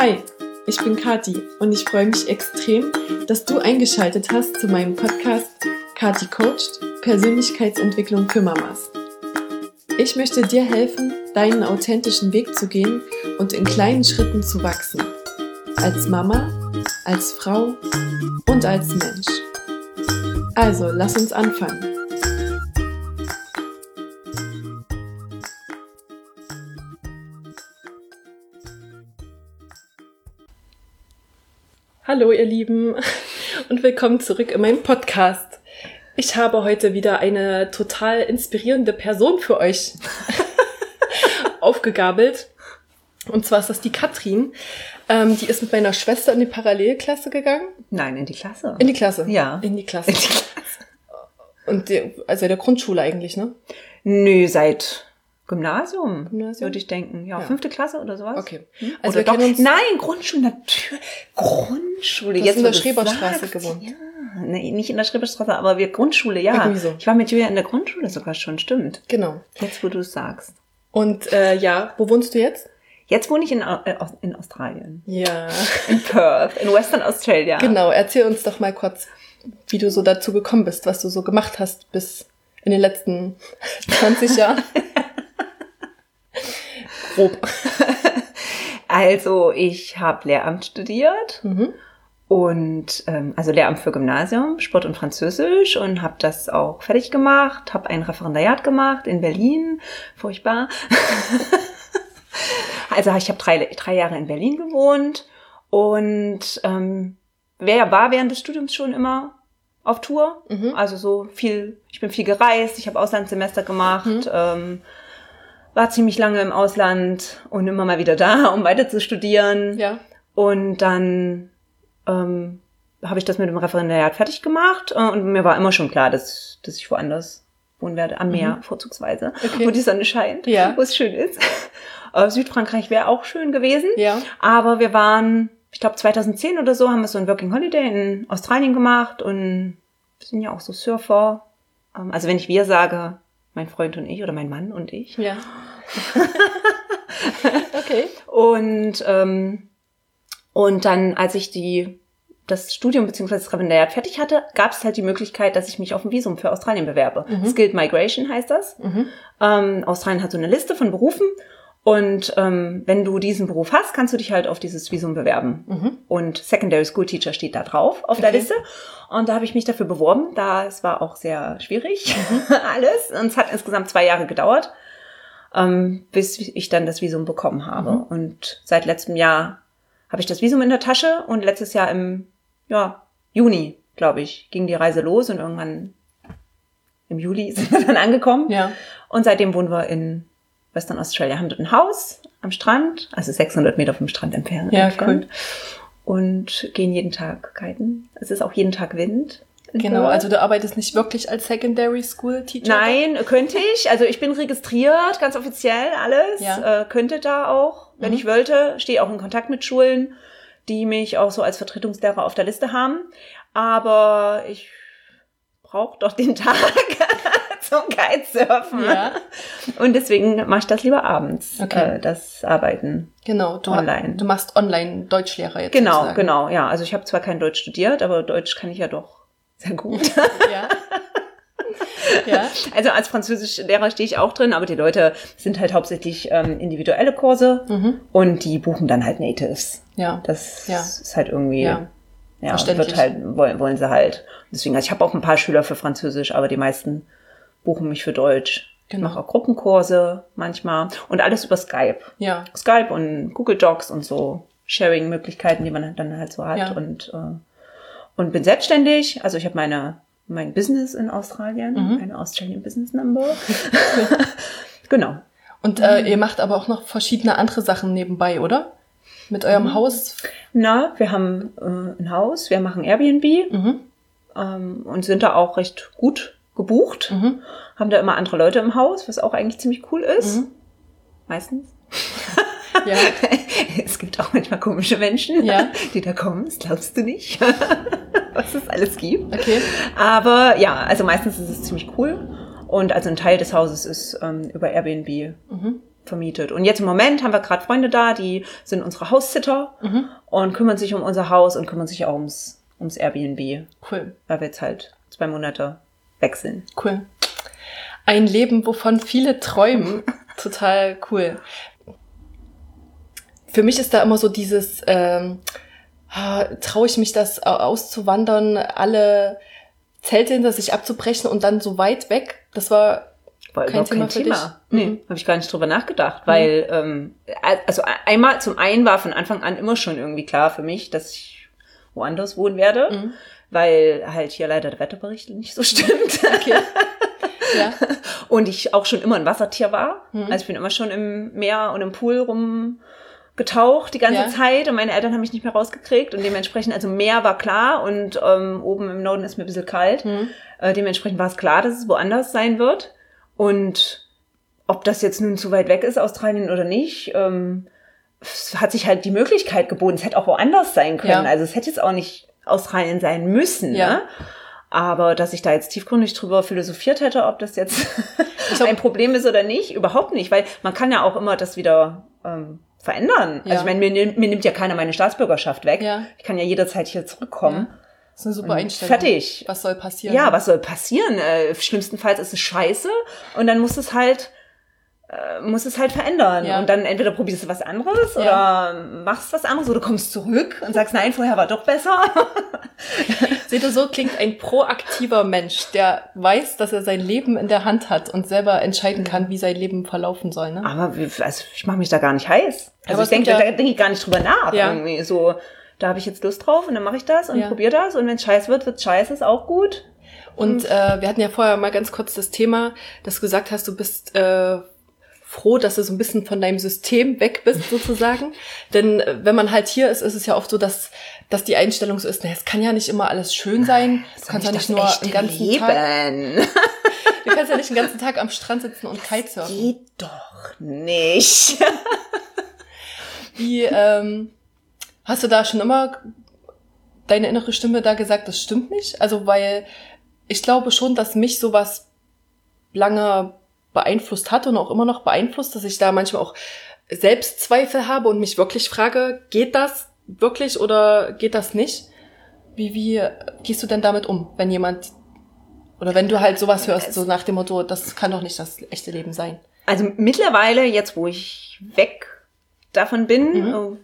Hi, ich bin Kati und ich freue mich extrem, dass du eingeschaltet hast zu meinem Podcast Kati Coached Persönlichkeitsentwicklung für Mamas. Ich möchte dir helfen, deinen authentischen Weg zu gehen und in kleinen Schritten zu wachsen. Als Mama, als Frau und als Mensch. Also, lass uns anfangen. Hallo ihr Lieben und willkommen zurück in meinem Podcast. Ich habe heute wieder eine total inspirierende Person für euch aufgegabelt. Und zwar ist das die Katrin. Ähm, die ist mit meiner Schwester in die Parallelklasse gegangen. Nein, in die Klasse. In die Klasse? Ja. In die Klasse. In die Klasse. Und die, also der Grundschule eigentlich, ne? Nö, seit Gymnasium, Gymnasium? würde ich denken. Ja, ja, fünfte Klasse oder sowas. Okay. Hm? Also oder doch, nein, Grundschule, natürlich. Grundschule. Du Jetzt in der Schreberstraße gewohnt. Ja. Nee, nicht in der Schreberstraße, aber wir Grundschule, ja. So. Ich war mit Julia in der Grundschule sogar schon, stimmt. Genau. Jetzt, wo du es sagst. Und äh, ja, wo wohnst du jetzt? Jetzt wohne ich in, äh, in Australien. Ja. In Perth, in Western Australia. Genau, erzähl uns doch mal kurz, wie du so dazu gekommen bist, was du so gemacht hast bis in den letzten 20 Jahren. Grob. Also ich habe Lehramt studiert mhm. und ähm, also Lehramt für Gymnasium, Sport und Französisch und habe das auch fertig gemacht, habe ein Referendariat gemacht in Berlin, furchtbar. also ich habe drei, drei Jahre in Berlin gewohnt und ähm, wer war während des Studiums schon immer auf Tour, mhm. also so viel, ich bin viel gereist, ich habe Auslandssemester gemacht. Mhm. Ähm, war ziemlich lange im Ausland und immer mal wieder da, um weiter zu studieren. Ja. Und dann ähm, habe ich das mit dem Referendariat fertig gemacht äh, und mir war immer schon klar, dass, dass ich woanders wohnen werde, am Meer mhm. vorzugsweise, okay. wo die Sonne scheint, ja. wo es schön ist. Äh, Südfrankreich wäre auch schön gewesen, ja. aber wir waren, ich glaube 2010 oder so, haben wir so ein Working Holiday in Australien gemacht und wir sind ja auch so Surfer. Ähm, also wenn ich wir sage, mein Freund und ich oder mein Mann und ich. Ja. okay. Und, ähm, und dann, als ich die das Studium bzw. das Referendariat fertig hatte, gab es halt die Möglichkeit, dass ich mich auf ein Visum für Australien bewerbe. Mhm. Skilled Migration heißt das. Mhm. Ähm, Australien hat so eine Liste von Berufen und ähm, wenn du diesen Beruf hast, kannst du dich halt auf dieses Visum bewerben. Mhm. Und Secondary School Teacher steht da drauf auf okay. der Liste. Und da habe ich mich dafür beworben. Da es war auch sehr schwierig mhm. alles. Und es hat insgesamt zwei Jahre gedauert, ähm, bis ich dann das Visum bekommen habe. Mhm. Und seit letztem Jahr habe ich das Visum in der Tasche und letztes Jahr im ja, Juni, glaube ich, ging die Reise los und irgendwann im Juli sind wir dann angekommen. Ja. Und seitdem wohnen wir in Western Australia haben dort ein Haus am Strand, also 600 Meter vom Strand entfernt. Ja, cool. Und gehen jeden Tag kiten. Es ist auch jeden Tag Wind. Genau, also du arbeitest nicht wirklich als Secondary School Teacher? Nein, könnte ich. Also ich bin registriert, ganz offiziell alles. Ja. Äh, könnte da auch, wenn mhm. ich wollte. Stehe auch in Kontakt mit Schulen, die mich auch so als Vertretungslehrer auf der Liste haben. Aber ich brauche doch den Tag zum Kitesurfen. Ja. Und deswegen mache ich das lieber abends, okay. äh, das Arbeiten. Genau, du, online. du machst online Deutschlehrer jetzt. Genau, sozusagen. genau, ja. Also ich habe zwar kein Deutsch studiert, aber Deutsch kann ich ja doch sehr gut. ja. ja. Also als Französischlehrer stehe ich auch drin, aber die Leute sind halt hauptsächlich ähm, individuelle Kurse mhm. und die buchen dann halt Natives. Ja. Das ja. ist halt irgendwie. Ja. Ja, wird halt, wollen, wollen sie halt. Deswegen, also ich habe auch ein paar Schüler für Französisch, aber die meisten buchen mich für Deutsch. Genau. Ich mache auch Gruppenkurse manchmal und alles über Skype. Ja. Skype und Google Docs und so Sharing-Möglichkeiten, die man dann halt so hat. Ja. Und, äh, und bin selbstständig. Also ich habe meine mein Business in Australien, Mhm. eine Australian Business Number. genau. Und äh, ihr macht aber auch noch verschiedene andere Sachen nebenbei, oder? Mit eurem Mhm. Haus? Na, wir haben äh, ein Haus, wir machen Airbnb Mhm. ähm, und sind da auch recht gut gebucht. Mhm. Haben da immer andere Leute im Haus, was auch eigentlich ziemlich cool ist. Mhm. Meistens. Ja. Es gibt auch manchmal komische Menschen, Ja. die da kommen. Das glaubst du nicht, was es alles gibt. Okay. Aber ja, also meistens ist es ziemlich cool. Und also ein Teil des Hauses ist ähm, über Airbnb Mhm. vermietet. Und jetzt im Moment haben wir gerade Freunde da, die sind unsere Haussitter mhm. und kümmern sich um unser Haus und kümmern sich auch ums, ums Airbnb. Cool. Weil wir jetzt halt zwei Monate wechseln. Cool. Ein Leben, wovon viele träumen. Total cool. Für mich ist da immer so dieses, ähm, traue ich mich das auszuwandern, alle Zelte hinter sich abzubrechen und dann so weit weg. Das war war kein Thema kein Thema. Nee, mhm. habe ich gar nicht drüber nachgedacht, weil mhm. ähm, also einmal zum einen war von Anfang an immer schon irgendwie klar für mich, dass ich woanders wohnen werde, mhm. Weil halt hier leider der Wetterbericht nicht so stimmt. Okay. ja. Und ich auch schon immer ein Wassertier war. Mhm. Also ich bin immer schon im Meer und im Pool rumgetaucht die ganze ja. Zeit und meine Eltern haben mich nicht mehr rausgekriegt und dementsprechend, also Meer war klar und ähm, oben im Norden ist mir ein bisschen kalt. Mhm. Äh, dementsprechend war es klar, dass es woanders sein wird. Und ob das jetzt nun zu weit weg ist, Australien oder nicht, ähm, hat sich halt die Möglichkeit geboten. Es hätte auch woanders sein können. Ja. Also es hätte jetzt auch nicht Australien sein müssen. Ja. Ne? Aber dass ich da jetzt tiefgründig drüber philosophiert hätte, ob das jetzt glaub, ein Problem ist oder nicht, überhaupt nicht. Weil man kann ja auch immer das wieder ähm, verändern. Ja. Also ich meine, mir, mir nimmt ja keiner meine Staatsbürgerschaft weg. Ja. Ich kann ja jederzeit hier zurückkommen. Ja. Das ist eine super Einstellung. Fertig. Was soll passieren? Ja, was soll passieren? Äh, schlimmstenfalls ist es scheiße und dann muss es halt muss es halt verändern. Ja. Und dann entweder probierst du was anderes ja. oder machst was anderes oder kommst zurück und sagst, nein, vorher war doch besser. Seht ihr, so klingt ein proaktiver Mensch, der weiß, dass er sein Leben in der Hand hat und selber entscheiden kann, wie sein Leben verlaufen soll. Ne? Aber also ich mache mich da gar nicht heiß. Also Aber ich denke, ja, da denke ich gar nicht drüber nach. Ja. Irgendwie so da habe ich jetzt Lust drauf und dann mache ich das und probiere das und wenn es scheiß wird, wird scheiß, ist auch gut. Und äh, wir hatten ja vorher mal ganz kurz das Thema, dass du gesagt hast, du bist äh, froh, dass du so ein bisschen von deinem System weg bist sozusagen. Denn äh, wenn man halt hier ist, ist es ja oft so, dass, dass die Einstellung so ist, na, es kann ja nicht immer alles schön sein. Du kannst ja nicht nur einen ganzen Leben. Tag. Du kannst ja nicht den ganzen Tag am Strand sitzen und Kitesurfen. Geht doch nicht. Wie, ähm, Hast du da schon immer deine innere Stimme da gesagt, das stimmt nicht? Also, weil ich glaube schon, dass mich sowas lange beeinflusst hat und auch immer noch beeinflusst, dass ich da manchmal auch Selbstzweifel habe und mich wirklich frage, geht das wirklich oder geht das nicht? Wie, wie gehst du denn damit um, wenn jemand oder wenn du halt sowas hörst, so nach dem Motto, das kann doch nicht das echte Leben sein? Also mittlerweile, jetzt wo ich weg davon bin, mhm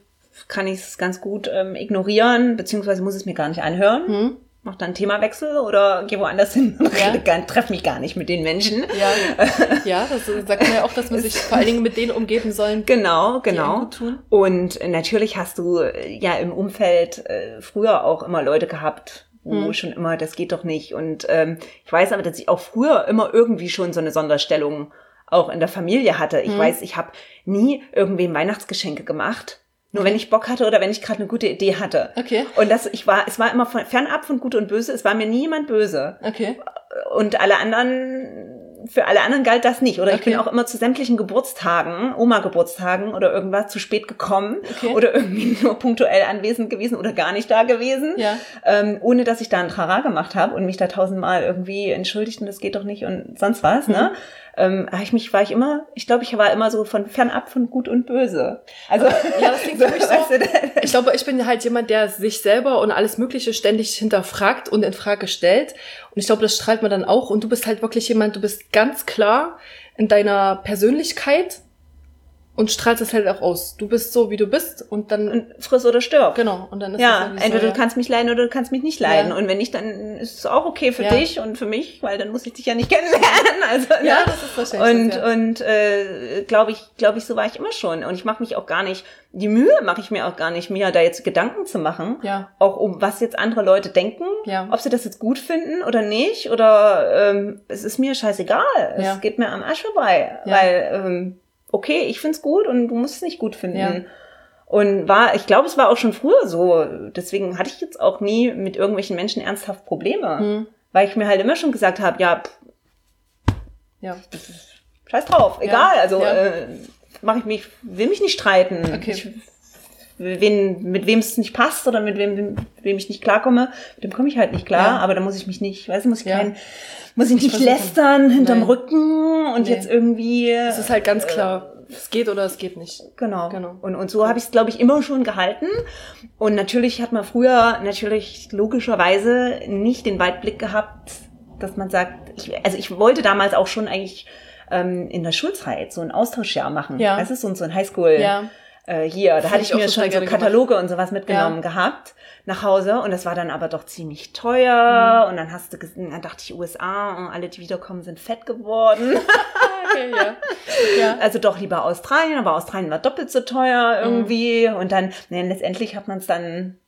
kann ich es ganz gut ähm, ignorieren, beziehungsweise muss es mir gar nicht anhören. Hm. Mach dann Themawechsel oder geh woanders hin und ja. treffe mich gar nicht mit den Menschen. Ja, ja das sagt man ja auch, dass man sich vor allen Dingen mit denen umgeben soll. Genau, genau. Und natürlich hast du äh, ja im Umfeld äh, früher auch immer Leute gehabt, wo hm. schon immer, das geht doch nicht. Und ähm, ich weiß aber, dass ich auch früher immer irgendwie schon so eine Sonderstellung auch in der Familie hatte. Ich hm. weiß, ich habe nie irgendwem Weihnachtsgeschenke gemacht nur wenn ich Bock hatte oder wenn ich gerade eine gute Idee hatte. Okay. Und das, ich war, es war immer von, fernab von Gut und Böse. Es war mir niemand böse. Okay. Und alle anderen für alle anderen galt das nicht. Oder okay. ich bin auch immer zu sämtlichen Geburtstagen, Oma-Geburtstagen oder irgendwas zu spät gekommen okay. oder irgendwie nur punktuell anwesend gewesen oder gar nicht da gewesen, ja. ähm, ohne dass ich da ein Trara gemacht habe und mich da tausendmal irgendwie entschuldigt und das geht doch nicht und sonst was. Ne? Mhm. Ne? Ähm, ich mich, war ich immer, ich glaube, ich war immer so von fernab von Gut und Böse. Also, ja, das klingt für mich so. Ich glaube, ich bin halt jemand, der sich selber und alles Mögliche ständig hinterfragt und in Frage stellt. Und ich glaube, das strahlt man dann auch. Und du bist halt wirklich jemand, du bist ganz klar in deiner Persönlichkeit und strahlst es halt auch aus. Du bist so, wie du bist und dann und friss oder stirb. Genau. Und dann ist ja, das entweder du kannst mich leiden oder du kannst mich nicht leiden. Ja. Und wenn nicht, dann ist es auch okay für ja. dich und für mich, weil dann muss ich dich ja nicht kennenlernen. Also, ne? ja, das ist wahrscheinlich. Und ja. und äh, glaube ich, glaube ich, so war ich immer schon. Und ich mache mich auch gar nicht. Die Mühe mache ich mir auch gar nicht, mir da jetzt Gedanken zu machen. Ja. Auch um was jetzt andere Leute denken. Ja. Ob sie das jetzt gut finden oder nicht. Oder ähm, es ist mir scheißegal. Ja. Es geht mir am Arsch vorbei. Ja. Weil ähm, okay, ich find's gut und du musst es nicht gut finden. Ja. Und war, ich glaube, es war auch schon früher so. Deswegen hatte ich jetzt auch nie mit irgendwelchen Menschen ernsthaft Probleme. Hm. Weil ich mir halt immer schon gesagt habe, ja, ja. scheiß drauf, egal. Ja. Also ja. Äh, mache ich mich, will mich nicht streiten. Okay. Ich, wen, mit wem es nicht passt oder mit wem, mit wem ich nicht klarkomme, mit dem komme ich halt nicht klar, ja. aber da muss ich mich nicht, weiß du, muss ich ja. kein, muss ich nicht lästern hinterm Nein. Rücken und nee. jetzt irgendwie. Es ist halt ganz klar. es geht oder es geht nicht. Genau. genau. Und, und so habe ich es, glaube ich, immer schon gehalten. Und natürlich hat man früher natürlich logischerweise nicht den Weitblick gehabt, dass man sagt, ich, also ich wollte damals auch schon eigentlich ähm, in der Schulzeit so ein Austauschjahr machen. Ja. Das ist so, so ein Highschool. Ja. Äh, hier, da hatte ich, ich mir schon so Kataloge gemacht. und sowas mitgenommen ja. gehabt nach Hause und das war dann aber doch ziemlich teuer mhm. und dann hast du dann dachte ich USA und alle die wiederkommen sind fett geworden. okay, ja. ja. Also doch lieber Australien, aber Australien war doppelt so teuer mhm. irgendwie mhm. und dann ne, letztendlich hat man es dann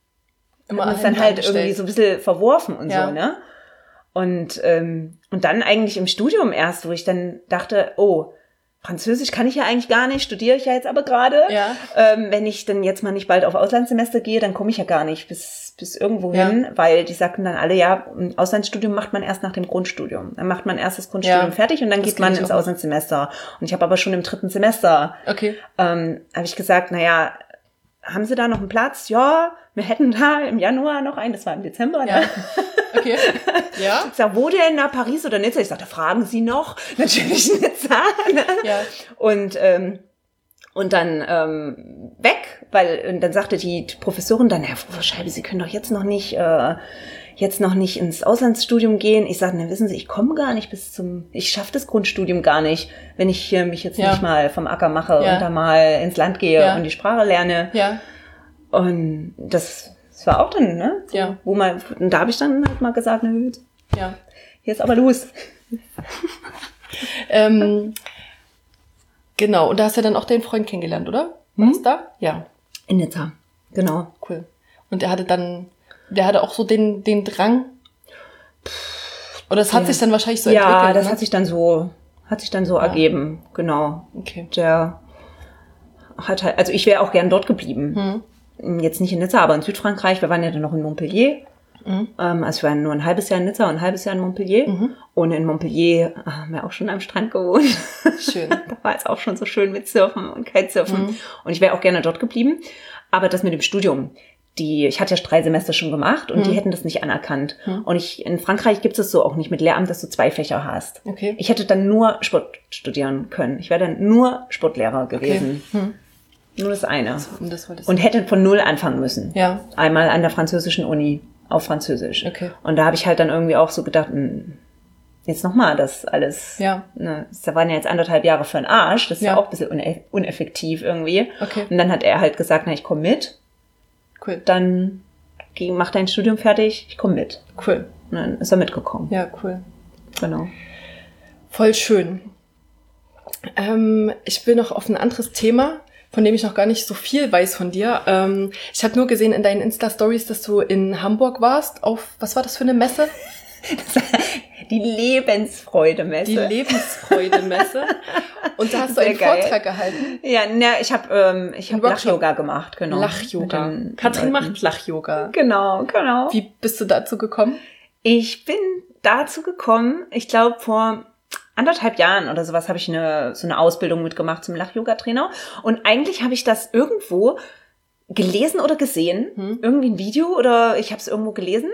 Immer hat dann halt irgendwie so ein bisschen verworfen und so, ne? Und, ähm, und dann eigentlich im Studium erst, wo ich dann dachte, oh, Französisch kann ich ja eigentlich gar nicht, studiere ich ja jetzt aber gerade. Ja. Ähm, wenn ich dann jetzt mal nicht bald auf Auslandssemester gehe, dann komme ich ja gar nicht bis, bis irgendwo ja. hin, weil die sagten dann alle, ja, ein Auslandsstudium macht man erst nach dem Grundstudium. Dann macht man erst das Grundstudium ja. fertig und dann das geht man ins Auslandssemester. Und ich habe aber schon im dritten Semester, okay. ähm, habe ich gesagt, naja, haben Sie da noch einen Platz? Ja, wir hätten da im Januar noch einen, das war im Dezember. Ne? Ja. Okay. Ja. Ich sag, wo denn? Na, Paris oder Nizza? Ich sagte, fragen Sie noch. Natürlich Nizza. Ne? Ja. Und, ähm, und dann ähm, weg, weil und dann sagte die Professorin dann, Herr Scheibe, Sie können doch jetzt noch nicht äh, jetzt noch nicht ins Auslandsstudium gehen. Ich sage, na wissen Sie, ich komme gar nicht bis zum, ich schaffe das Grundstudium gar nicht, wenn ich hier mich jetzt ja. nicht mal vom Acker mache ja. und da mal ins Land gehe ja. und die Sprache lerne. Ja. Und das, das war auch dann, ne? So, ja. Wo man, und da habe ich dann halt mal gesagt, na gut, ja. hier ist aber los. ähm, genau, und da hast du dann auch den Freund kennengelernt, oder? Hm? Was da? Ja. In Nizza, genau. Cool. Und er hatte dann der hatte auch so den, den Drang. Oder es hat ja. sich dann wahrscheinlich so ja, entwickelt. Ja, das ne? hat sich dann so, hat sich dann so ja. ergeben, genau. Okay. Der hat halt, also ich wäre auch gern dort geblieben. Hm. Jetzt nicht in Nizza, aber in Südfrankreich. Wir waren ja dann noch in Montpellier. Mhm. Also wir waren nur ein halbes Jahr in Nizza und ein halbes Jahr in Montpellier. Mhm. Und in Montpellier äh, haben wir auch schon am Strand gewohnt. Schön. da war es auch schon so schön mit Surfen und Kitesurfen. Mhm. Und ich wäre auch gerne dort geblieben. Aber das mit dem Studium, die, ich hatte ja drei Semester schon gemacht und hm. die hätten das nicht anerkannt. Hm. Und ich, in Frankreich gibt es so auch nicht mit Lehramt, dass du zwei Fächer hast. Okay. Ich hätte dann nur Sport studieren können. Ich wäre dann nur Sportlehrer gewesen. Okay. Hm. Nur das eine. und, das und hätte von null anfangen müssen. Ja. Einmal an der französischen Uni auf Französisch. Okay. Und da habe ich halt dann irgendwie auch so gedacht, mh, hm, jetzt nochmal das alles. Ja. Ne, das waren ja jetzt anderthalb Jahre für den Arsch. Das ist ja, ja auch ein bisschen uneffektiv irgendwie. Okay. Und dann hat er halt gesagt, na, ich komme mit. Cool. Dann geh, mach dein Studium fertig, ich komme mit. Cool. Und dann ist er mitgekommen. Ja, cool. Genau. Voll schön. Ähm, ich will noch auf ein anderes Thema, von dem ich noch gar nicht so viel weiß von dir. Ähm, ich habe nur gesehen in deinen Insta-Stories, dass du in Hamburg warst. Auf, was war das für eine Messe? die Lebensfreude-Messe. Die Lebensfreude-Messe. Und da hast du einen geil. Vortrag gehalten. Ja, na, ich habe ähm, ich hab Lach-Yoga gemacht, genau. Lach-Yoga. Katrin macht Lach-Yoga. Genau, genau. Wie bist du dazu gekommen? Ich bin dazu gekommen, ich glaube vor anderthalb Jahren oder sowas habe ich eine so eine Ausbildung mitgemacht zum Lach-Yoga-Trainer. Und eigentlich habe ich das irgendwo gelesen oder gesehen, hm. irgendwie ein Video oder ich habe es irgendwo gelesen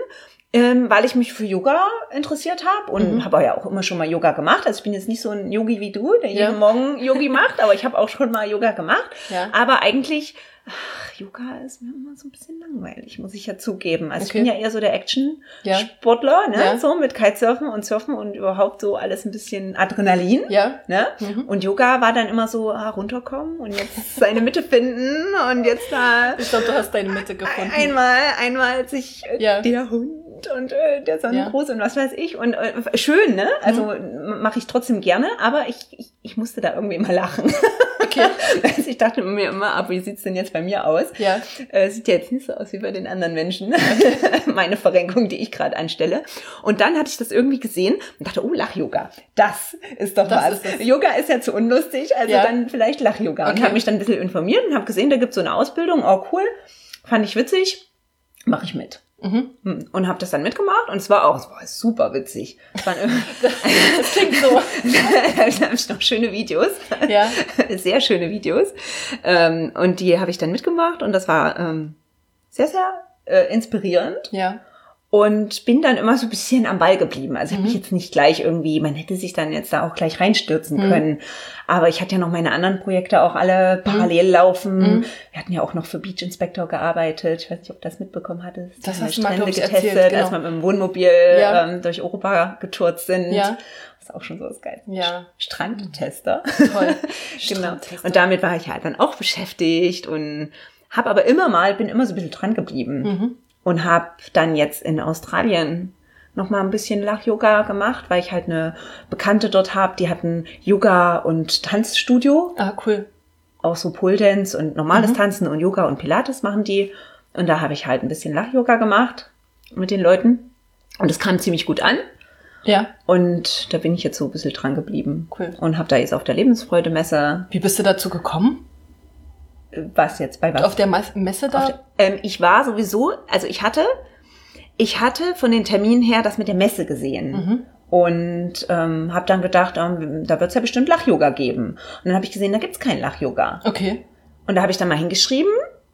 ähm, weil ich mich für Yoga interessiert habe und mhm. habe ja auch immer schon mal Yoga gemacht. Also ich bin jetzt nicht so ein Yogi wie du, der ja. jeden Morgen Yogi macht, aber ich habe auch schon mal Yoga gemacht. Ja. Aber eigentlich, ach, Yoga ist mir immer so ein bisschen langweilig, muss ich ja zugeben. Also okay. ich bin ja eher so der Action-Sportler, ne? Ja. so mit Kitesurfen und Surfen und überhaupt so alles ein bisschen Adrenalin. Ja. Ne? Mhm. Und Yoga war dann immer so ah, runterkommen und jetzt seine Mitte finden und jetzt da. Ich glaube, du hast deine Mitte gefunden. Einmal, einmal sich ja. der Hund und äh, der Sonnengruß ja. und was weiß ich. Und äh, schön, ne? Also mhm. mache ich trotzdem gerne, aber ich, ich, ich musste da irgendwie immer lachen. Okay. also ich dachte mir immer ab, wie sieht's denn jetzt bei mir aus? Ja. Äh, sieht ja jetzt nicht so aus wie bei den anderen Menschen. Meine Verrenkung, die ich gerade anstelle. Und dann hatte ich das irgendwie gesehen und dachte, oh, Lach-Yoga. Das ist doch das was. Ist Yoga ist ja zu unlustig, also ja. dann vielleicht Lach-Yoga. Okay. Und habe mich dann ein bisschen informiert und habe gesehen, da gibt's so eine Ausbildung. Oh, cool. Fand ich witzig. Mache ich mit. Mhm. Hm. Und habe das dann mitgemacht und es war auch, es war super witzig. Es waren das klingt so. da habe ich noch schöne Videos. Ja. Sehr schöne Videos. Ähm, und die habe ich dann mitgemacht und das war ähm, sehr, sehr äh, inspirierend. Ja. Und bin dann immer so ein bisschen am Ball geblieben. Also ich habe mich jetzt nicht gleich irgendwie, man hätte sich dann jetzt da auch gleich reinstürzen können. Aber ich hatte ja noch meine anderen Projekte auch alle parallel laufen. Wir hatten ja auch noch für Beach Inspector gearbeitet. Ich weiß nicht, ob du das mitbekommen hattest. Das hast du mal, Strände glaub ich, getestet, erzählt, genau. als wir mit dem Wohnmobil Ja. ähm, durch Europa getourt sind. Ja. Das ist auch schon so das Geilste. Ja. Strandtester. Toll. genau. Und damit war ich halt dann auch beschäftigt und habe aber immer mal, bin immer so ein bisschen dran geblieben Mhm. Und habe dann jetzt in Australien noch mal ein bisschen Lach-Yoga gemacht, weil ich halt eine Bekannte dort habe, die hat ein Yoga- und Tanzstudio, Ah, cool. auch so Pole Dance und normales Mhm. Tanzen und Yoga und Pilates machen die. Und da habe ich halt ein bisschen Lach-Yoga gemacht mit den Leuten. Und es kam ziemlich gut an. Ja. Und da bin ich jetzt so ein bisschen dran geblieben. Cool. Und habe da jetzt auf der Lebensfreude-Messe, Wie bist du dazu gekommen? Was jetzt bei was? Auf der Messe da? Ähm, ich war sowieso, also ich hatte, ich hatte von den Terminen her das mit der Messe gesehen. Mhm. Und ähm, habe dann gedacht, ähm, da wird es ja bestimmt Lach-Yoga geben. Und dann habe ich gesehen, da gibt's kein Lach-Yoga. Okay. Und da habe ich dann mal hingeschrieben,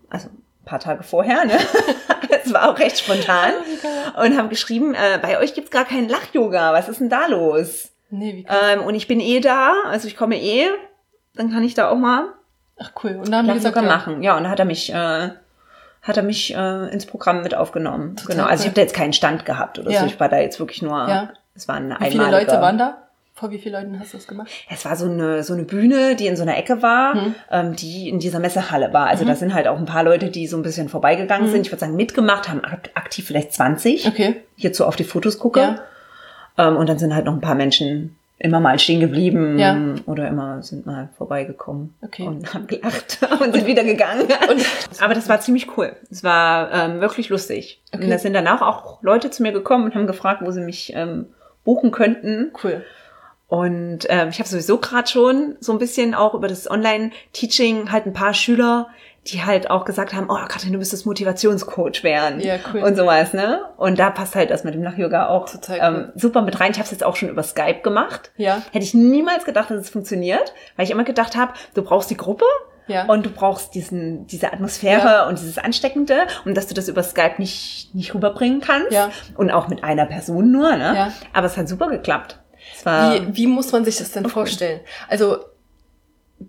also ein paar Tage vorher, ne? Es war auch recht spontan. Und habe geschrieben, äh, bei euch gibt's gar kein Lach-Yoga. Was ist denn da los? Nee, wie. Ähm, und ich bin eh da, also ich komme eh. Dann kann ich da auch mal Ach cool. Und dann haben gesagt, Lach-Yoga ja. machen. Ja, und da hat er mich, äh, hat er mich äh, ins Programm mit aufgenommen. Total genau. Also ich habe da jetzt keinen Stand gehabt oder Ja. so. Ich war da jetzt wirklich nur. Ja. Es war eine Wie viele Leute waren da? Vor wie vielen Leuten hast du das gemacht? Es war so eine so eine Bühne, die in so einer Ecke war, Mhm. ähm, die in dieser Messehalle war. Also da sind halt auch ein paar Leute, die so ein bisschen vorbeigegangen Mhm. sind. Ich würde sagen mitgemacht, haben ak- aktiv vielleicht 20. Okay. Hierzu auf die Fotos gucke. Ja. Ähm, und dann sind halt noch ein paar Menschen immer mal stehen geblieben Ja. oder immer sind mal vorbeigekommen Okay. und haben gelacht und sind wieder gegangen. Aber das war ziemlich cool. Es war ähm, wirklich lustig. Okay. Und da sind danach auch Leute zu mir gekommen und haben gefragt, wo sie mich ähm, buchen könnten. Cool. Und ähm, ich habe sowieso gerade schon so ein bisschen auch über das Online-Teaching halt ein paar Schüler, die halt auch gesagt haben, oh Katrin, du müsstest Motivationscoach werden. Ja, cool. Und sowas, ne? Und da passt halt das mit dem Lach-Yoga auch Total ähm, cool. super mit rein. Ich habe es jetzt auch schon über Skype gemacht. Ja. Hätte ich niemals gedacht, dass es funktioniert, weil ich immer gedacht habe, du brauchst die Gruppe Ja. und du brauchst diesen, diese Atmosphäre Ja. und dieses Ansteckende und dass du das über Skype nicht, nicht rüberbringen kannst. Ja. Und auch mit einer Person nur, ne? Ja. Aber es hat super geklappt. Wie, wie muss man sich das denn vorstellen? Also,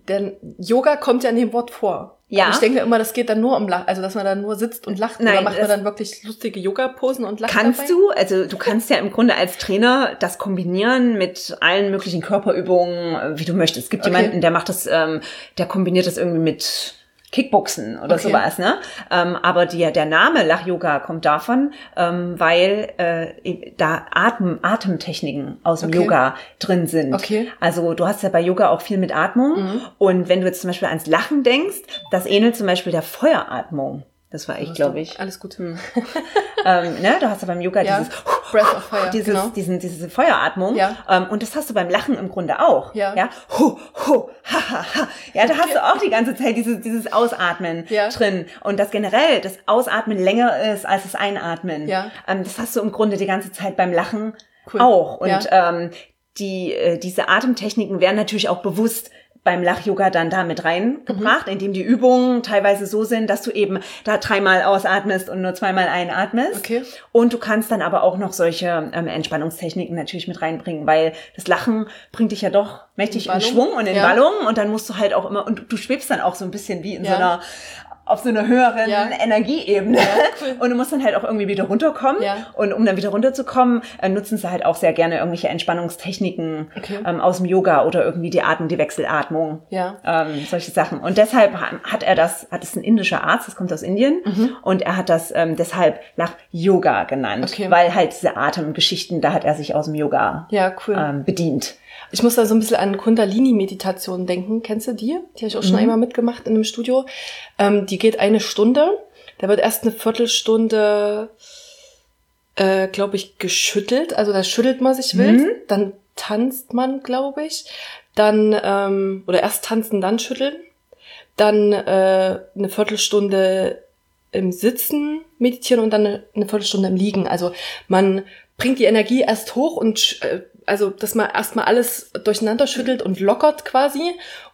denn Yoga kommt ja in dem Wort vor. Ja. Aber Ich denke immer, das geht dann nur um Lachen, also dass man dann nur sitzt und lacht. Nein, oder macht man dann wirklich lustige Yoga-Posen und lacht Kannst dabei? du, also du kannst ja im Grunde als Trainer das kombinieren mit allen möglichen Körperübungen, äh, wie du möchtest. Es gibt Okay. jemanden, der macht das, ähm, der kombiniert das irgendwie mit Kickboxen oder Okay. sowas, ne? Ähm, aber die, der Name Lach-Yoga kommt davon, ähm, weil äh, da Atem, Atemtechniken aus dem Okay. Yoga drin sind. Okay. Mhm. Also du hast ja bei Yoga auch viel mit Atmung. Und wenn du jetzt zum Beispiel ans Lachen denkst, das ähnelt zum Beispiel der Feueratmung. Das war ich, glaube ich. Alles gut. ähm, ne? Du hast ja beim Yoga Ja. dieses Breath of Fire. dieses, genau. diesen, diese Feueratmung. Ja. Ähm, und das hast du beim Lachen im Grunde auch. Ja. ja? Hu, hu, ha, ha, ha. Ja, da hast du auch die ganze Zeit dieses, dieses Ausatmen Ja. drin. Und das generell, das Ausatmen länger ist als das Einatmen. Ja. Ähm, das hast du im Grunde die ganze Zeit beim Lachen Cool. auch. Und Ja. ähm, die, äh, diese Atemtechniken werden natürlich auch bewusst beim Lach-Yoga dann da mit reingebracht, indem die Übungen teilweise so sind, dass du eben da dreimal ausatmest und nur zweimal einatmest. Okay. Und du kannst dann aber auch noch solche ähm, Entspannungstechniken natürlich mit reinbringen, weil das Lachen bringt dich ja doch mächtig In in? Schwung und in Ja. Ballung und dann musst du halt auch immer, und du schwebst dann auch so ein bisschen wie in Ja. so einer auf so einer höheren Ja. Energieebene. cool. Und du musst dann halt auch irgendwie wieder runterkommen. Ja. Und um dann wieder runterzukommen, äh, nutzen sie halt auch sehr gerne irgendwelche Entspannungstechniken Okay. ähm, aus dem Yoga oder irgendwie die Atmung, die Wechselatmung. Ja. Ähm, solche Sachen. Und deshalb ha- hat er das, hat es ein indischer Arzt, das kommt aus Indien, und er hat das ähm, deshalb nach Yoga genannt, Okay. weil halt diese Atemgeschichten, da hat er sich aus dem Yoga Ja, cool. ähm, bedient. Ich muss da so ein bisschen an Kundalini-Meditation denken. Kennst du die? Die habe ich auch schon einmal mitgemacht in einem Studio. Ähm, die geht eine Stunde. Da wird erst eine Viertelstunde, äh, glaube ich, geschüttelt. Also da schüttelt man sich wild. Dann tanzt man, glaube ich. Dann, ähm, oder erst tanzen, dann schütteln. Dann äh, eine Viertelstunde im Sitzen meditieren und dann eine, eine Viertelstunde im Liegen. Also man bringt die Energie erst hoch und äh, also dass man erstmal alles durcheinander schüttelt und lockert quasi,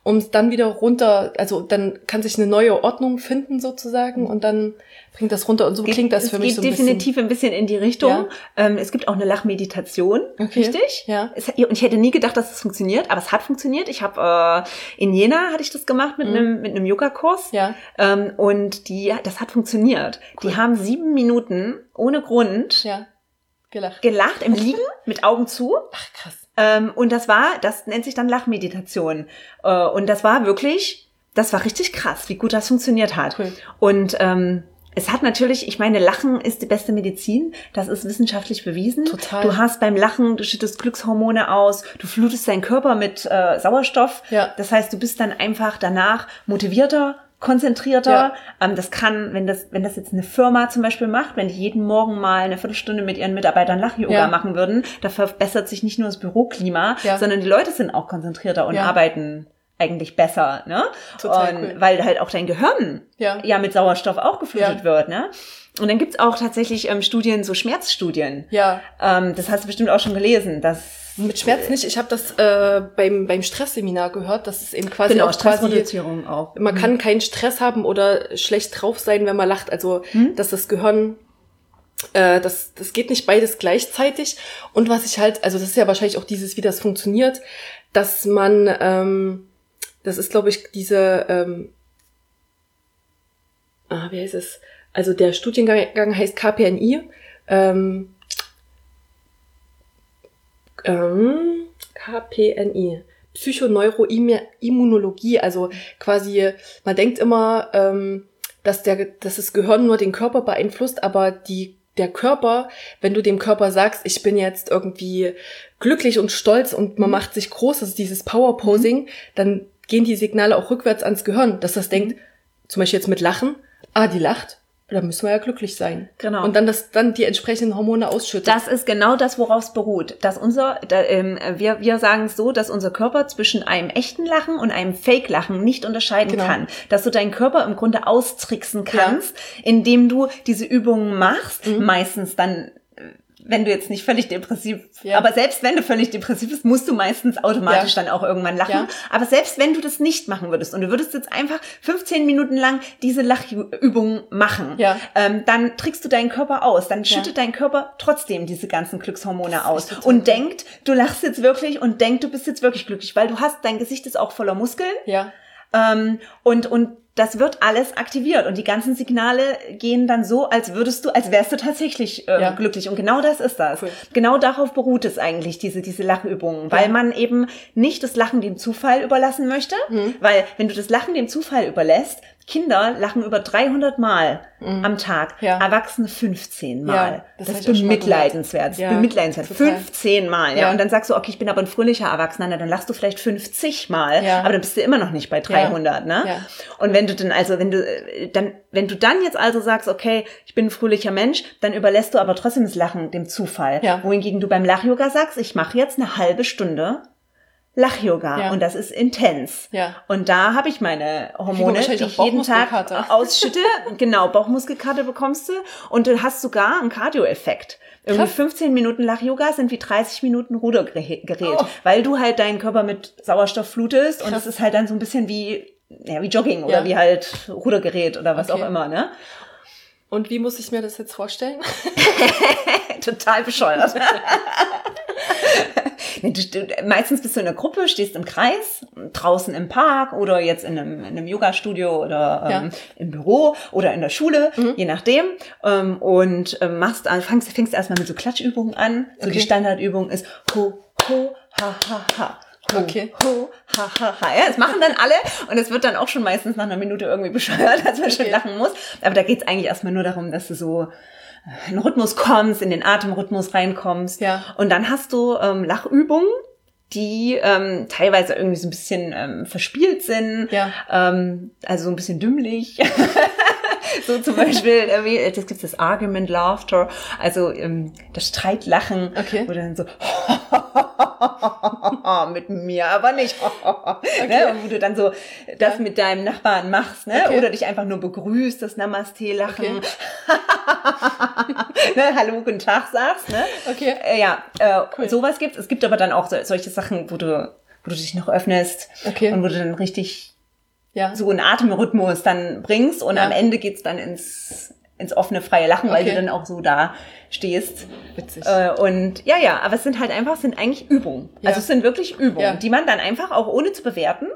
um dann wieder runter, also dann kann sich eine neue Ordnung finden sozusagen und dann bringt das runter und so Geht- klingt das es für mich geht so ein definitiv ein bisschen in die Richtung. Ja. Ähm, es gibt auch eine Lachmeditation, Okay. richtig? Ja. Es, und ich hätte nie gedacht, dass es funktioniert, aber es hat funktioniert. Ich habe äh, in Jena hatte ich das gemacht mit einem mit einem Yoga-Kurs. Mhm. Ja. Ähm, und die, das hat funktioniert. Die haben sieben Minuten ohne Grund ja, gelacht. gelacht im Liegen mit Augen zu. Ach krass. Ähm, und das war, das nennt sich dann Lachmeditation. Äh, und das war wirklich, das war richtig krass, wie gut das funktioniert hat. Cool. Und ähm, es hat natürlich, ich meine, Lachen ist die beste Medizin. Das ist wissenschaftlich bewiesen. Total. Du hast beim Lachen, du schüttest Glückshormone aus, du flutest deinen Körper mit äh, Sauerstoff. Ja. Das heißt, du bist dann einfach danach motivierter, konzentrierter. Ja. Ähm, das kann, wenn das, wenn das jetzt eine Firma zum Beispiel macht, wenn die jeden Morgen mal eine Viertelstunde mit ihren Mitarbeitern Lach-Yoga Ja. machen würden, da verbessert sich nicht nur das Büroklima, Ja. sondern die Leute sind auch konzentrierter und arbeiten eigentlich besser, ne? Total und cool. weil halt auch dein Gehirn Ja. ja mit Sauerstoff auch geflutet wird, ne? Und dann gibt's auch tatsächlich ähm, Studien, so Schmerzstudien. Ja, Ähm, das hast du bestimmt auch schon gelesen, dass mit Schmerz nicht. Ich habe das äh, beim, beim Stressseminar gehört, dass es eben quasi genau auch Stressreduzierung auch. man kann keinen Stress haben oder schlecht drauf sein, wenn man lacht. Also, dass das Gehirn, äh, das, das geht nicht beides gleichzeitig. Und was ich halt, also das ist ja wahrscheinlich auch dieses, wie das funktioniert, dass man, ähm, das ist, glaube ich, diese, ähm, ah, wie heißt es? Also der Studiengang heißt KPNI. Ähm, ähm, KPNI. Psychoneuroimmunologie, also quasi, man denkt immer, ähm, dass, der, dass das Gehirn nur den Körper beeinflusst, aber die, der Körper, wenn du dem Körper sagst, ich bin jetzt irgendwie glücklich und stolz und man macht sich groß, das ist dieses Power-Posing, dann gehen die Signale auch rückwärts ans Gehirn, dass das denkt, zum Beispiel jetzt mit Lachen, ah, die lacht, da müssen wir ja glücklich sein. Genau. Und dann das, dann die entsprechenden Hormone ausschüttet. Das ist genau das, worauf es beruht. Dass unser, da, ähm, wir, wir sagen es so, dass unser Körper zwischen einem echten Lachen und einem Fake-Lachen nicht unterscheiden Genau. kann. Dass du deinen Körper im Grunde austricksen kannst, indem du diese Übungen machst, Mhm. meistens dann wenn du jetzt nicht völlig depressiv, Ja. aber selbst wenn du völlig depressiv bist, musst du meistens automatisch Ja. dann auch irgendwann lachen. Ja. Aber selbst wenn du das nicht machen würdest und du würdest jetzt einfach 15 Minuten lang diese Lachübungen machen, ähm, dann trickst du deinen Körper aus. Dann schüttet dein Körper trotzdem diese ganzen Glückshormone aus und denkt, du lachst jetzt wirklich und denkt, du bist jetzt wirklich glücklich, weil du hast, dein Gesicht ist auch voller Muskeln ja. Ähm, und, und das wird alles aktiviert und die ganzen Signale gehen dann so, als würdest du, als wärst du tatsächlich äh, Ja. glücklich. Und genau das ist das. Cool. Genau darauf beruht es eigentlich, diese, diese Lachübungen, weil Ja. man eben nicht das Lachen dem Zufall überlassen möchte, Mhm. weil wenn du das Lachen dem Zufall überlässt, Kinder lachen über 300 Mal am Tag, Mhm. Ja. Erwachsene 15 Mal. Ja, das das ist bemitleidenswert. Ja, bemitleidenswert. total. 15 Mal, ja. Ja. Und dann sagst du, okay, ich bin aber ein fröhlicher Erwachsener, na, dann lachst du vielleicht 50 Mal, Ja. aber dann bist du immer noch nicht bei 300, ne? Ja. Und wenn du dann also, wenn du äh, dann, wenn du dann jetzt also sagst, okay, ich bin ein fröhlicher Mensch, dann überlässt du aber trotzdem das Lachen dem Zufall. Ja. Wohingegen du beim Lach-Yoga sagst, ich mache jetzt eine halbe Stunde Lach-Yoga Ja. und das ist intens. Ja. Und da habe ich meine Hormone, die ich jeden Tag ausschütte. genau, Bauchmuskelkarte bekommst du und du hast sogar einen Cardio-Effekt. Irgendwie Krass. 15 Minuten Lach-Yoga sind wie 30 Minuten Rudergerät, Oh. weil du halt deinen Körper mit Sauerstoff flutest und Krass. es ist halt dann so ein bisschen wie, ja, wie Jogging oder Ja. wie halt Rudergerät oder was Okay. auch immer, ne? Und wie muss ich mir das jetzt vorstellen? Total bescheuert. Meistens bist du in einer Gruppe, stehst im Kreis, draußen im Park oder jetzt in einem, in einem Yoga-Studio oder ähm, Ja. Mhm. im Büro oder in der Schule, je nachdem. Ähm, und ähm, machst, fängst, fängst erstmal mit so Klatschübungen an. So die Okay. Standardübung ist ho, ho, ha, ha, ha. Ho, Okay. ho, ha, ha, ha. Ja, das machen dann alle und es wird dann auch schon meistens nach einer Minute irgendwie bescheuert, als man schon Okay. lachen muss. Aber da geht's eigentlich erstmal nur darum, dass du so in den Rhythmus kommst, in den Atemrhythmus reinkommst. Ja. Und dann hast du ähm, Lachübungen, die ähm, teilweise irgendwie so ein bisschen ähm, verspielt sind, Ja. ähm, also so ein bisschen dümmlich. so zum Beispiel, irgendwie, das gibt das Argument Laughter, also ähm, das Streitlachen, Okay. wo dann so mit mir aber nicht. okay. ne? Wo du dann so das ja. mit deinem Nachbarn machst, ne? Okay. Oder dich einfach nur begrüßt, das Namaste-Lachen. Okay. ne? Hallo, guten Tag sagst, ne? Okay. Äh, ja, äh, cool. sowas gibt's. Es gibt aber dann auch so, solche Sachen, wo du, wo du dich noch öffnest okay. und wo du dann richtig ja. so einen Atemrhythmus dann bringst und ja. am Ende geht's dann ins ins offene freie Lachen, okay. weil du dann auch so da stehst. Witzig. Äh, und ja, ja, aber es sind halt einfach, es sind eigentlich Übungen. Ja. Also es sind wirklich Übungen, ja. die man dann einfach auch ohne zu bewerten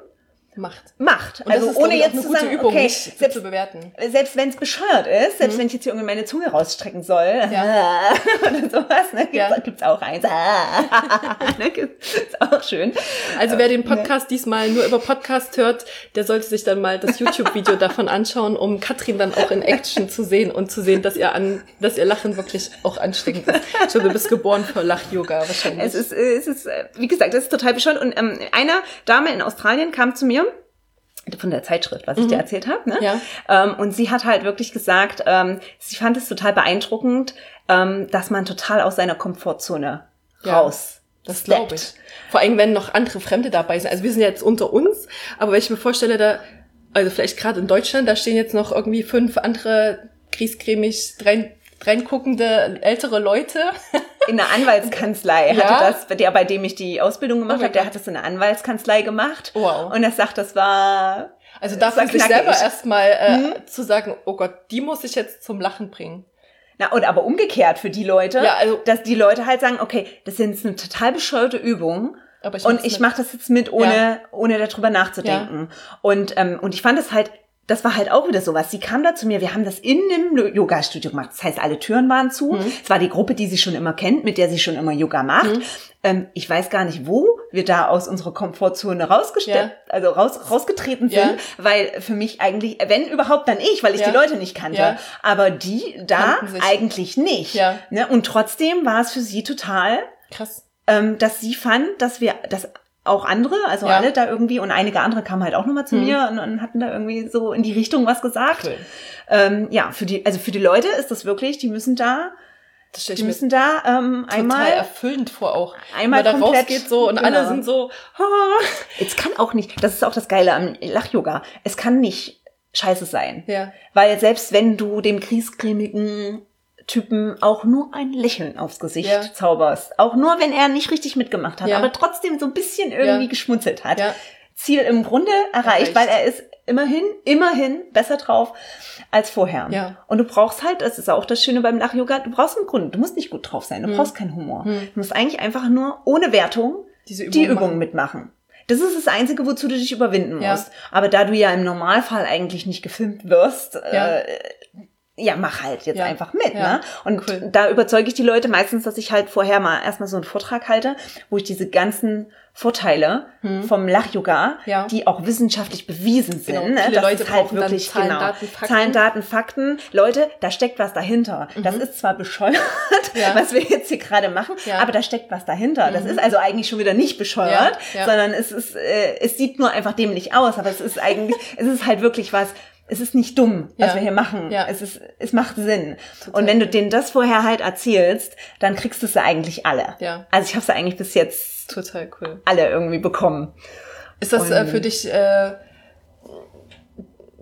macht. Macht. Und also ohne jetzt zu sagen, Übung, okay, selbst, zu bewerten. Selbst wenn es bescheuert ist, selbst mhm. wenn ich jetzt hier irgendwie meine Zunge rausstrecken soll ja. oder sowas, ne, gibt's, ja. gibt's auch eins. ne, ist auch schön. Also wer den Podcast ne. diesmal nur über Podcast hört, der sollte sich dann mal das YouTube-Video davon anschauen, um Katrin dann auch in Action zu sehen und zu sehen, dass ihr an, dass ihr Lachen wirklich auch ansteckend ist. So, du bist geboren für Lach-Yoga wahrscheinlich. Es ist, es ist, wie gesagt, das ist total bescheuert. Und ähm, einer Dame in Australien kam zu mir von der Zeitschrift, was ich mhm. dir erzählt habe. Ne? Ja. Ähm, und sie hat halt wirklich gesagt, ähm, sie fand es total beeindruckend, ähm, dass man total aus seiner Komfortzone ja, raus. Das glaube ich. Vor allem, wenn noch andere Fremde dabei sind. Also wir sind jetzt unter uns, aber wenn ich mir vorstelle, da, also vielleicht gerade in Deutschland, da stehen jetzt noch irgendwie fünf andere griescremig rein, reinguckende ältere Leute. In der Anwaltskanzlei ja? hatte das, der, bei dem ich die Ausbildung gemacht oh habe, der hat das in der Anwaltskanzlei gemacht. Wow. Und er sagt, das war. Also dafür sich selber erstmal äh, hm? zu sagen, oh Gott, die muss ich jetzt zum Lachen bringen. Na, und aber umgekehrt für die Leute, ja, also, dass die Leute halt sagen, okay, das ist eine total bescheuerte Übung. Aber ich und ich mache das jetzt mit, ohne, ja. ohne darüber nachzudenken. Ja. Und, ähm, und ich fand es halt das war halt auch wieder sowas. Sie kam da zu mir, wir haben das in dem Yoga-Studio gemacht. Das heißt, alle Türen waren zu. Mhm. Es war die Gruppe, die sie schon immer kennt, mit der sie schon immer Yoga macht. Mhm. Ähm, ich weiß gar nicht, wo wir da aus unserer Komfortzone rausgestellt, ja. also raus, rausgetreten sind, ja. weil für mich eigentlich, wenn überhaupt, dann ich, weil ich ja. die Leute nicht kannte. Aber die da eigentlich nicht. Ne? Und trotzdem war es für sie total krass. Ähm, dass sie fand, dass wir, dass auch andere, also ja. alle da irgendwie und einige andere kamen halt auch nochmal zu mhm. mir und, und, hatten da irgendwie so in die Richtung was gesagt. Cool. Ähm, ja, für die, also für die Leute ist das wirklich, die müssen da, das die müssen da ähm, einmal erfüllend vor auch. Einmal da rausgeht so und genau. alle sind so. Jetzt kann auch nicht. Das ist auch das Geile am Lach-Yoga. Es kann nicht scheiße sein. Ja. Weil selbst wenn du dem kriescremigen Typen auch nur ein Lächeln aufs Gesicht ja. zauberst. Auch nur, wenn er nicht richtig mitgemacht hat, ja. aber trotzdem so ein bisschen irgendwie ja. geschmunzelt hat. Ziel im Grunde erreicht, erreicht, weil er ist immerhin, immerhin besser drauf als vorher. Ja. Und du brauchst halt, das ist auch das Schöne beim Lach-Yoga, du brauchst einen Grund. Du musst nicht gut drauf sein, du hm. brauchst keinen Humor. Hm. Du musst eigentlich einfach nur ohne Wertung Diese Übung die Übung machen. mitmachen. Das ist das Einzige, wozu du dich überwinden musst. Aber da du ja im Normalfall eigentlich nicht gefilmt wirst, äh, ja, mach halt jetzt ja. einfach mit, ja. ne? Und cool. da überzeuge ich die Leute meistens, dass ich halt vorher mal erstmal so einen Vortrag halte, wo ich diese ganzen Vorteile hm. vom Lach-Yoga, ja. die auch wissenschaftlich bewiesen sind, genau. ne? Viele das Leute ist halt wirklich Zahlen, genau Daten, Fakten. Zahlen, Daten, Fakten. Leute, da steckt was dahinter. Mhm. Das ist zwar bescheuert, ja. was wir jetzt hier gerade machen, ja. aber da steckt was dahinter. Das mhm. ist also eigentlich schon wieder nicht bescheuert, sondern es ist, äh, es sieht nur einfach dämlich aus, aber es ist eigentlich, es ist halt wirklich was, es ist nicht dumm, was ja. wir hier machen. Ja. Es ist, es macht Sinn. Total und wenn du denen das vorher halt erzählst, dann kriegst du sie eigentlich alle. Ja. Also ich habe sie eigentlich bis jetzt total cool alle irgendwie bekommen. Ist das äh, für dich äh,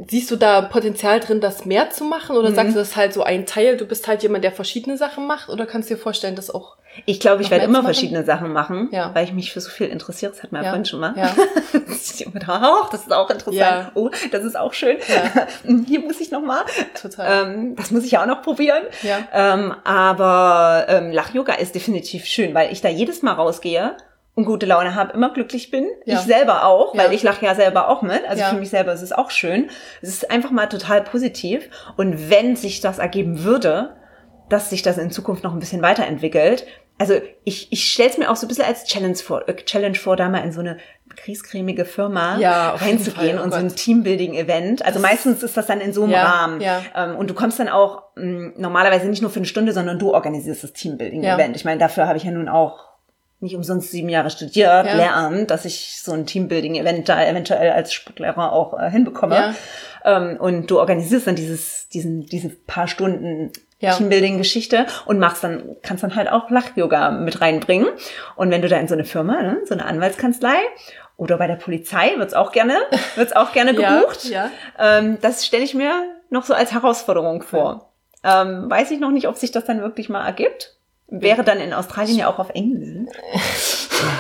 siehst du da Potenzial drin, das mehr zu machen? Oder mhm. sagst du, das ist halt so ein Teil, du bist halt jemand, der verschiedene Sachen macht? Oder kannst du dir vorstellen, dass auch. Ich glaube, ich werde immer verschiedene Sachen machen, ja. weil ich mich für so viel interessiere. Das hat mir ja vorhin schon mal. Ja. das ist auch interessant. Ja. Oh, das ist auch schön. Ja. Hier muss ich noch mal. Total. Ähm, das muss ich ja auch noch probieren. Ja. Ähm, aber ähm, Lach-Yoga ist definitiv schön, weil ich da jedes Mal rausgehe und gute Laune habe, immer glücklich bin. Ja. Ich selber auch, weil ja. ich lache ja selber auch mit. Also ja. für mich selber ist es auch schön. Es ist einfach mal total positiv. Und wenn sich das ergeben würde, dass sich das in Zukunft noch ein bisschen weiterentwickelt, also ich, ich stelle es mir auch so ein bisschen als Challenge vor, äh, Challenge vor, da mal in so eine kriescremige Firma ja, reinzugehen oh und so ein Teambuilding-Event. Also das meistens ist das dann in so einem ja, Rahmen. Ja. Ähm, und du kommst dann auch mh, mm, normalerweise nicht nur für eine Stunde, sondern du organisierst das Teambuilding-Event. Ich meine, dafür habe ich ja nun auch nicht umsonst sieben Jahre studiert, ja. lernen, dass ich so ein Teambuilding-Event da eventuell als Sportlehrer auch äh, hinbekomme. Ja. Ähm, und du organisierst dann dieses, diesen, diese paar Stunden ja. Teambuilding-Geschichte und machst dann, kannst dann halt auch Lach-Yoga mit reinbringen. Und wenn du da in so eine Firma, ne, so eine Anwaltskanzlei oder bei der Polizei wird's auch gerne, wird's auch gerne gebucht. ja, ja. Ähm, das stelle ich mir noch so als Herausforderung vor. Ähm, weiß ich noch nicht, ob sich das dann wirklich mal ergibt. Wäre dann in Australien ja auch auf Englisch.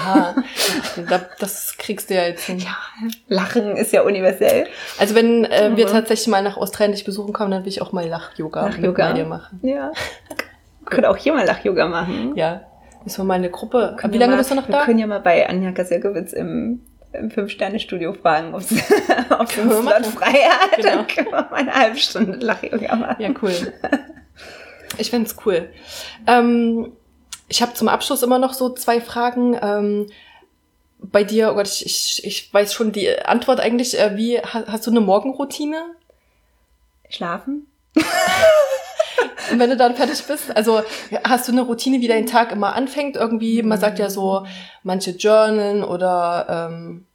Ja, das kriegst du ja jetzt hin. Ja, Lachen ist ja universell. Also wenn äh, wir tatsächlich mal nach Australien dich besuchen kommen, dann will ich auch mal Lach-Yoga Lach bei dir machen. Ja. Können auch hier mal Lach-Yoga machen. Ja. Müssen wir mal eine Gruppe. Wie lange mal, bist du noch da? Wir können ja mal bei Anja Gaselkowitz im im Fünf-Sterne-Studio fragen, ob sie einen Slot frei hat. Genau. Dann können wir mal eine halbe Stunde Lach-Yoga machen. Ja, cool. Ich find's cool. Ähm, ich habe zum Abschluss immer noch so zwei Fragen. Ähm, bei dir, oh Gott, ich, ich, ich weiß schon die Antwort eigentlich. Äh, wie hast du eine Morgenroutine? Schlafen. Und wenn du dann fertig bist, also hast du eine Routine, wie dein Tag immer anfängt? Irgendwie, man sagt ja so, manche journalen oder ähm,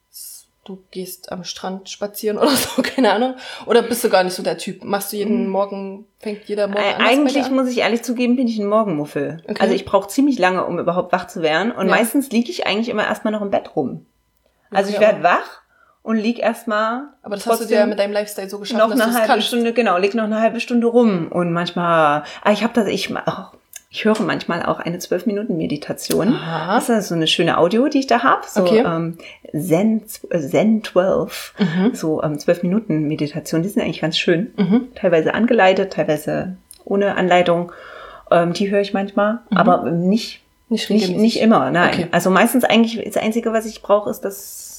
du gehst am Strand spazieren oder so, keine Ahnung. Oder bist du gar nicht so der Typ? Machst du jeden mhm. Morgen, fängt jeder Morgen an? Eigentlich muss ich ehrlich zugeben, bin ich ein Morgenmuffel. Okay. Also ich brauche ziemlich lange, um überhaupt wach zu werden. Und ja. meistens liege ich eigentlich immer erstmal noch im Bett rum. Also okay, ich werde wach und lieg erstmal. Aber das hast du dir ja mit deinem Lifestyle so geschafft, noch eine halbe kannst. Stunde, genau, lieg noch eine halbe Stunde rum und manchmal, ah, ich habe das, ich, oh, ich höre manchmal auch eine zwölf Minuten Meditation. Aha. Das ist so eine schöne Audio, die ich da habe. So okay. ähm, Zen, Zen 12, mhm. so ähm, zwölf Minuten Meditation. Die sind eigentlich ganz schön. Mhm. Teilweise angeleitet, teilweise ohne Anleitung. Ähm, die höre ich manchmal, mhm. aber nicht nicht, nicht, nicht immer. Nein. Okay. Also meistens eigentlich das Einzige, was ich brauche, ist das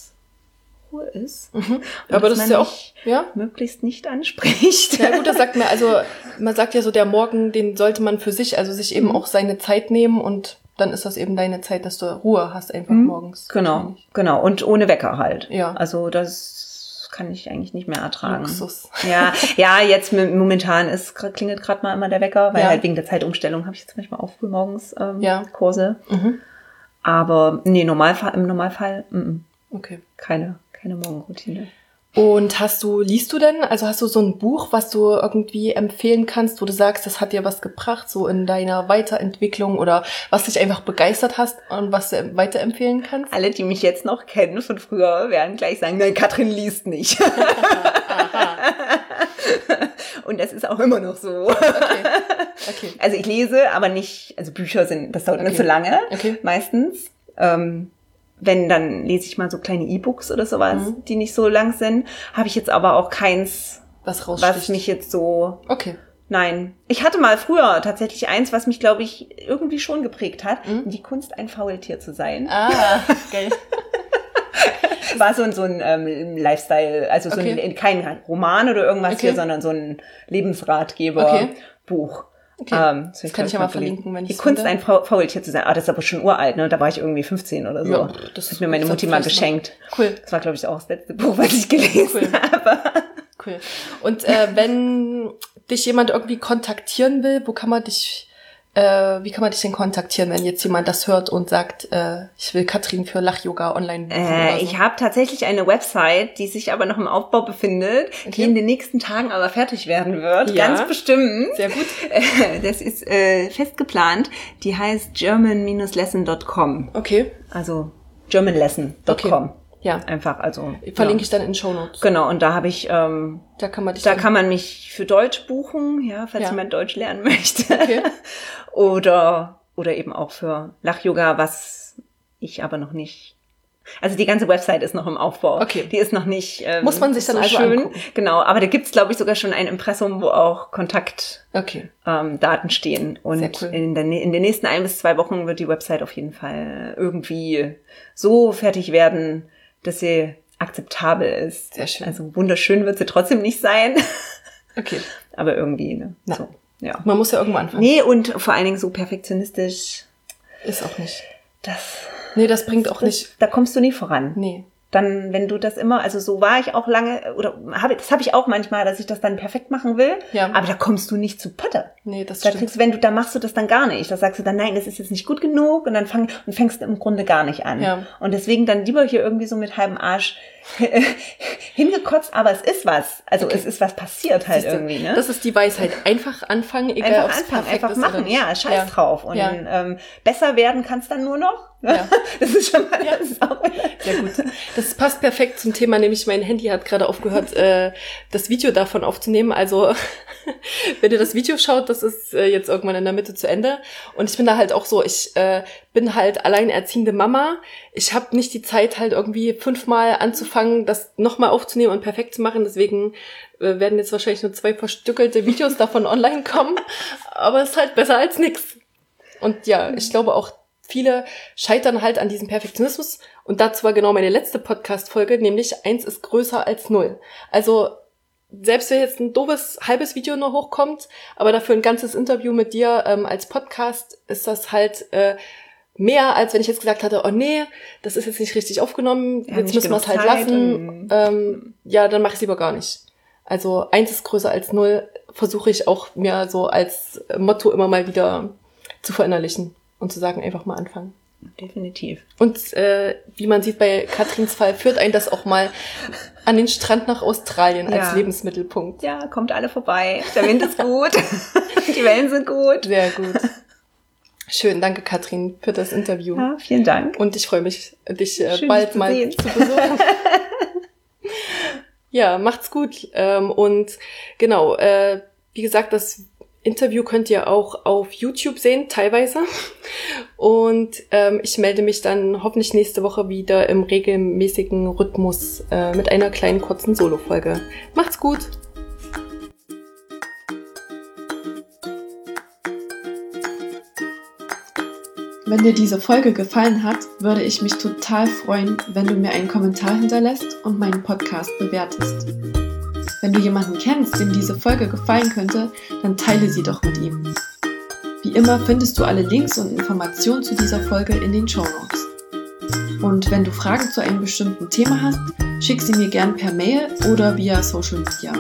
Ruhe ist. Mhm. Aber das ist ja auch ja? möglichst nicht anspricht. Ja gut, das sagt man, also man sagt ja so, der Morgen, den sollte man für sich, also sich eben mhm. auch seine Zeit nehmen und dann ist das eben deine Zeit, dass du Ruhe hast einfach mhm. morgens. Genau, genau. Und ohne Wecker halt. Ja. Also das kann ich eigentlich nicht mehr ertragen. Luxus. Ja, ja, jetzt momentan ist klingelt gerade mal immer der Wecker, weil ja. halt wegen der Zeitumstellung habe ich jetzt manchmal auch früh morgens ähm, ja. Kurse. Mhm. Aber nee, Normalfall, im Normalfall, m -m. okay. keine keine Morgenroutine. Und hast du, liest du denn, also hast du so ein Buch, was du irgendwie empfehlen kannst, wo du sagst, das hat dir was gebracht, so in deiner Weiterentwicklung oder was dich einfach begeistert hast und was du weiterempfehlen kannst? Alle, die mich jetzt noch kennen von früher, werden gleich sagen, nein, Katrin liest nicht. und das ist auch immer noch so. Okay. Okay. Also ich lese, aber nicht, also Bücher sind, das dauert okay. nicht so lange, okay. meistens. Ähm, wenn, dann lese ich mal so kleine E-Books oder sowas, mhm. die nicht so lang sind. Habe ich jetzt aber auch keins, was, was mich jetzt so. Okay. Nein. Ich hatte mal früher tatsächlich eins, was mich, glaube ich, irgendwie schon geprägt hat. Mhm. Die Kunst, ein Faultier zu sein. Ah, geil. war so ein, so ein ähm, Lifestyle, also so okay. ein, kein Roman oder irgendwas okay. hier, sondern so ein Lebensratgeber-Buch. Okay. Okay. Ähm, das, das kann ich ja mal verlinken, wenn ich Die Kunst, ein Faultier zu sein. Ah, das ist aber schon uralt, ne? Da war ich irgendwie 15 oder so. Ja, das hat mir meine Mutti mal geschenkt. Cool. Das war, glaube ich, auch das letzte Buch, was ich gelesen cool. habe. Cool. Und äh, wenn dich jemand irgendwie kontaktieren will, wo kann man dich äh, wie kann man dich denn kontaktieren, wenn jetzt jemand das hört und sagt, äh, ich will Katrin für Lach-Yoga online? Äh, so? Ich habe tatsächlich eine Website, die sich aber noch im Aufbau befindet, okay. die in den nächsten Tagen aber fertig werden wird. Ja. Ganz bestimmt. Sehr gut. das ist äh, fest geplant. Die heißt german-lesson.com. Okay. Also germanlesson.com. Okay. Ja. Einfach, also. Verlinke ja. ich dann in Show Notes. Genau, und da habe ich, ähm, da kann man dich da kann man mich für Deutsch buchen, ja, falls ja. jemand Deutsch lernen möchte. Okay. oder, oder eben auch für Lach-Yoga, was ich aber noch nicht also die ganze Website ist noch im Aufbau. Okay. Die ist noch nicht ähm, Muss man sich dann so also schön. Angucken. Genau, aber da gibt's glaube ich sogar schon ein Impressum, wo auch Kontaktdaten okay. ähm, Daten stehen. Und cool. in, der, in den nächsten ein bis zwei Wochen wird die Website auf jeden Fall irgendwie so fertig werden, dass sie akzeptabel ist. Sehr schön. Also wunderschön wird sie trotzdem nicht sein. Okay. Aber irgendwie, ne? Na, so, ja. Man muss ja irgendwann anfangen. Nee, und vor allen Dingen so perfektionistisch. Ist auch nicht. Das. Nee, das bringt auch das, nicht. Da kommst du nie voran. Nee. Dann, wenn du das immer, also so war ich auch lange, oder habe, das habe ich auch manchmal, dass ich das dann perfekt machen will, ja. aber da kommst du nicht zu Potte. Nee, das da kriegst, wenn du, da machst du das dann gar nicht. Da sagst du dann, nein, das ist jetzt nicht gut genug und dann fang, und fängst im Grunde gar nicht an. Ja. Und deswegen dann lieber hier irgendwie so mit halbem Arsch hingekotzt, aber es ist was. Also okay. es ist was passiert halt irgendwie. Ne? Das ist die Weisheit. Einfach anfangen, egal einfach anfangen, einfach machen. Ja, scheiß ja. drauf. Und ja. ähm, besser werden kannst dann nur noch. Ja. Das ist schon mal ja. Sehr gut. Das passt perfekt zum Thema, nämlich mein Handy hat gerade aufgehört, äh, das Video davon aufzunehmen. Also wenn ihr das Video schaut, das ist äh, jetzt irgendwann in der Mitte zu Ende. Und ich bin da halt auch so, ich äh, bin halt alleinerziehende Mama. Ich habe nicht die Zeit, halt irgendwie fünfmal anzufangen, das nochmal aufzunehmen und perfekt zu machen. Deswegen äh, werden jetzt wahrscheinlich nur zwei verstückelte Videos davon online kommen. Aber es ist halt besser als nix. Und ja, ich glaube auch, viele scheitern halt an diesem Perfektionismus. Und dazu war genau meine letzte Podcast-Folge, nämlich eins ist größer als null. Also selbst wenn jetzt ein doofes halbes Video nur hochkommt, aber dafür ein ganzes Interview mit dir ähm, als Podcast, ist das halt äh, mehr, als wenn ich jetzt gesagt hatte, oh nee, das ist jetzt nicht richtig aufgenommen, ja, jetzt müssen wir es halt lassen. Ähm, ja, dann mache ich es lieber gar nicht. Also eins ist größer als null, versuche ich auch mir so als Motto immer mal wieder zu verinnerlichen und zu sagen, einfach mal anfangen. Definitiv. Und äh, wie man sieht bei Katrins Fall, führt ein das auch mal an den Strand nach Australien ja. als Lebensmittelpunkt. Ja, kommt alle vorbei. Der Wind ist gut. Die Wellen sind gut. Sehr gut. Schön, danke Katrin für das Interview. Ja, vielen Dank. Und ich freue mich, dich äh, bald zu mal sehen. zu besuchen. ja, macht's gut. Ähm, und genau, äh, wie gesagt, das Interview könnt ihr auch auf YouTube sehen, teilweise. Und ähm, ich melde mich dann hoffentlich nächste Woche wieder im regelmäßigen Rhythmus äh, mit einer kleinen kurzen Solo-Folge. Macht's gut! Wenn dir diese Folge gefallen hat, würde ich mich total freuen, wenn du mir einen Kommentar hinterlässt und meinen Podcast bewertest. Wenn du jemanden kennst, dem diese Folge gefallen könnte, dann teile sie doch mit ihm. Wie immer findest du alle Links und Informationen zu dieser Folge in den Show Notes. Und wenn du Fragen zu einem bestimmten Thema hast, schick sie mir gern per Mail oder via Social Media.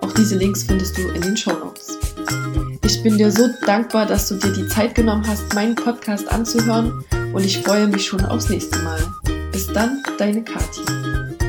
Auch diese Links findest du in den Show Notes. Ich bin dir so dankbar, dass du dir die Zeit genommen hast, meinen Podcast anzuhören und ich freue mich schon aufs nächste Mal. Bis dann, deine Kathi.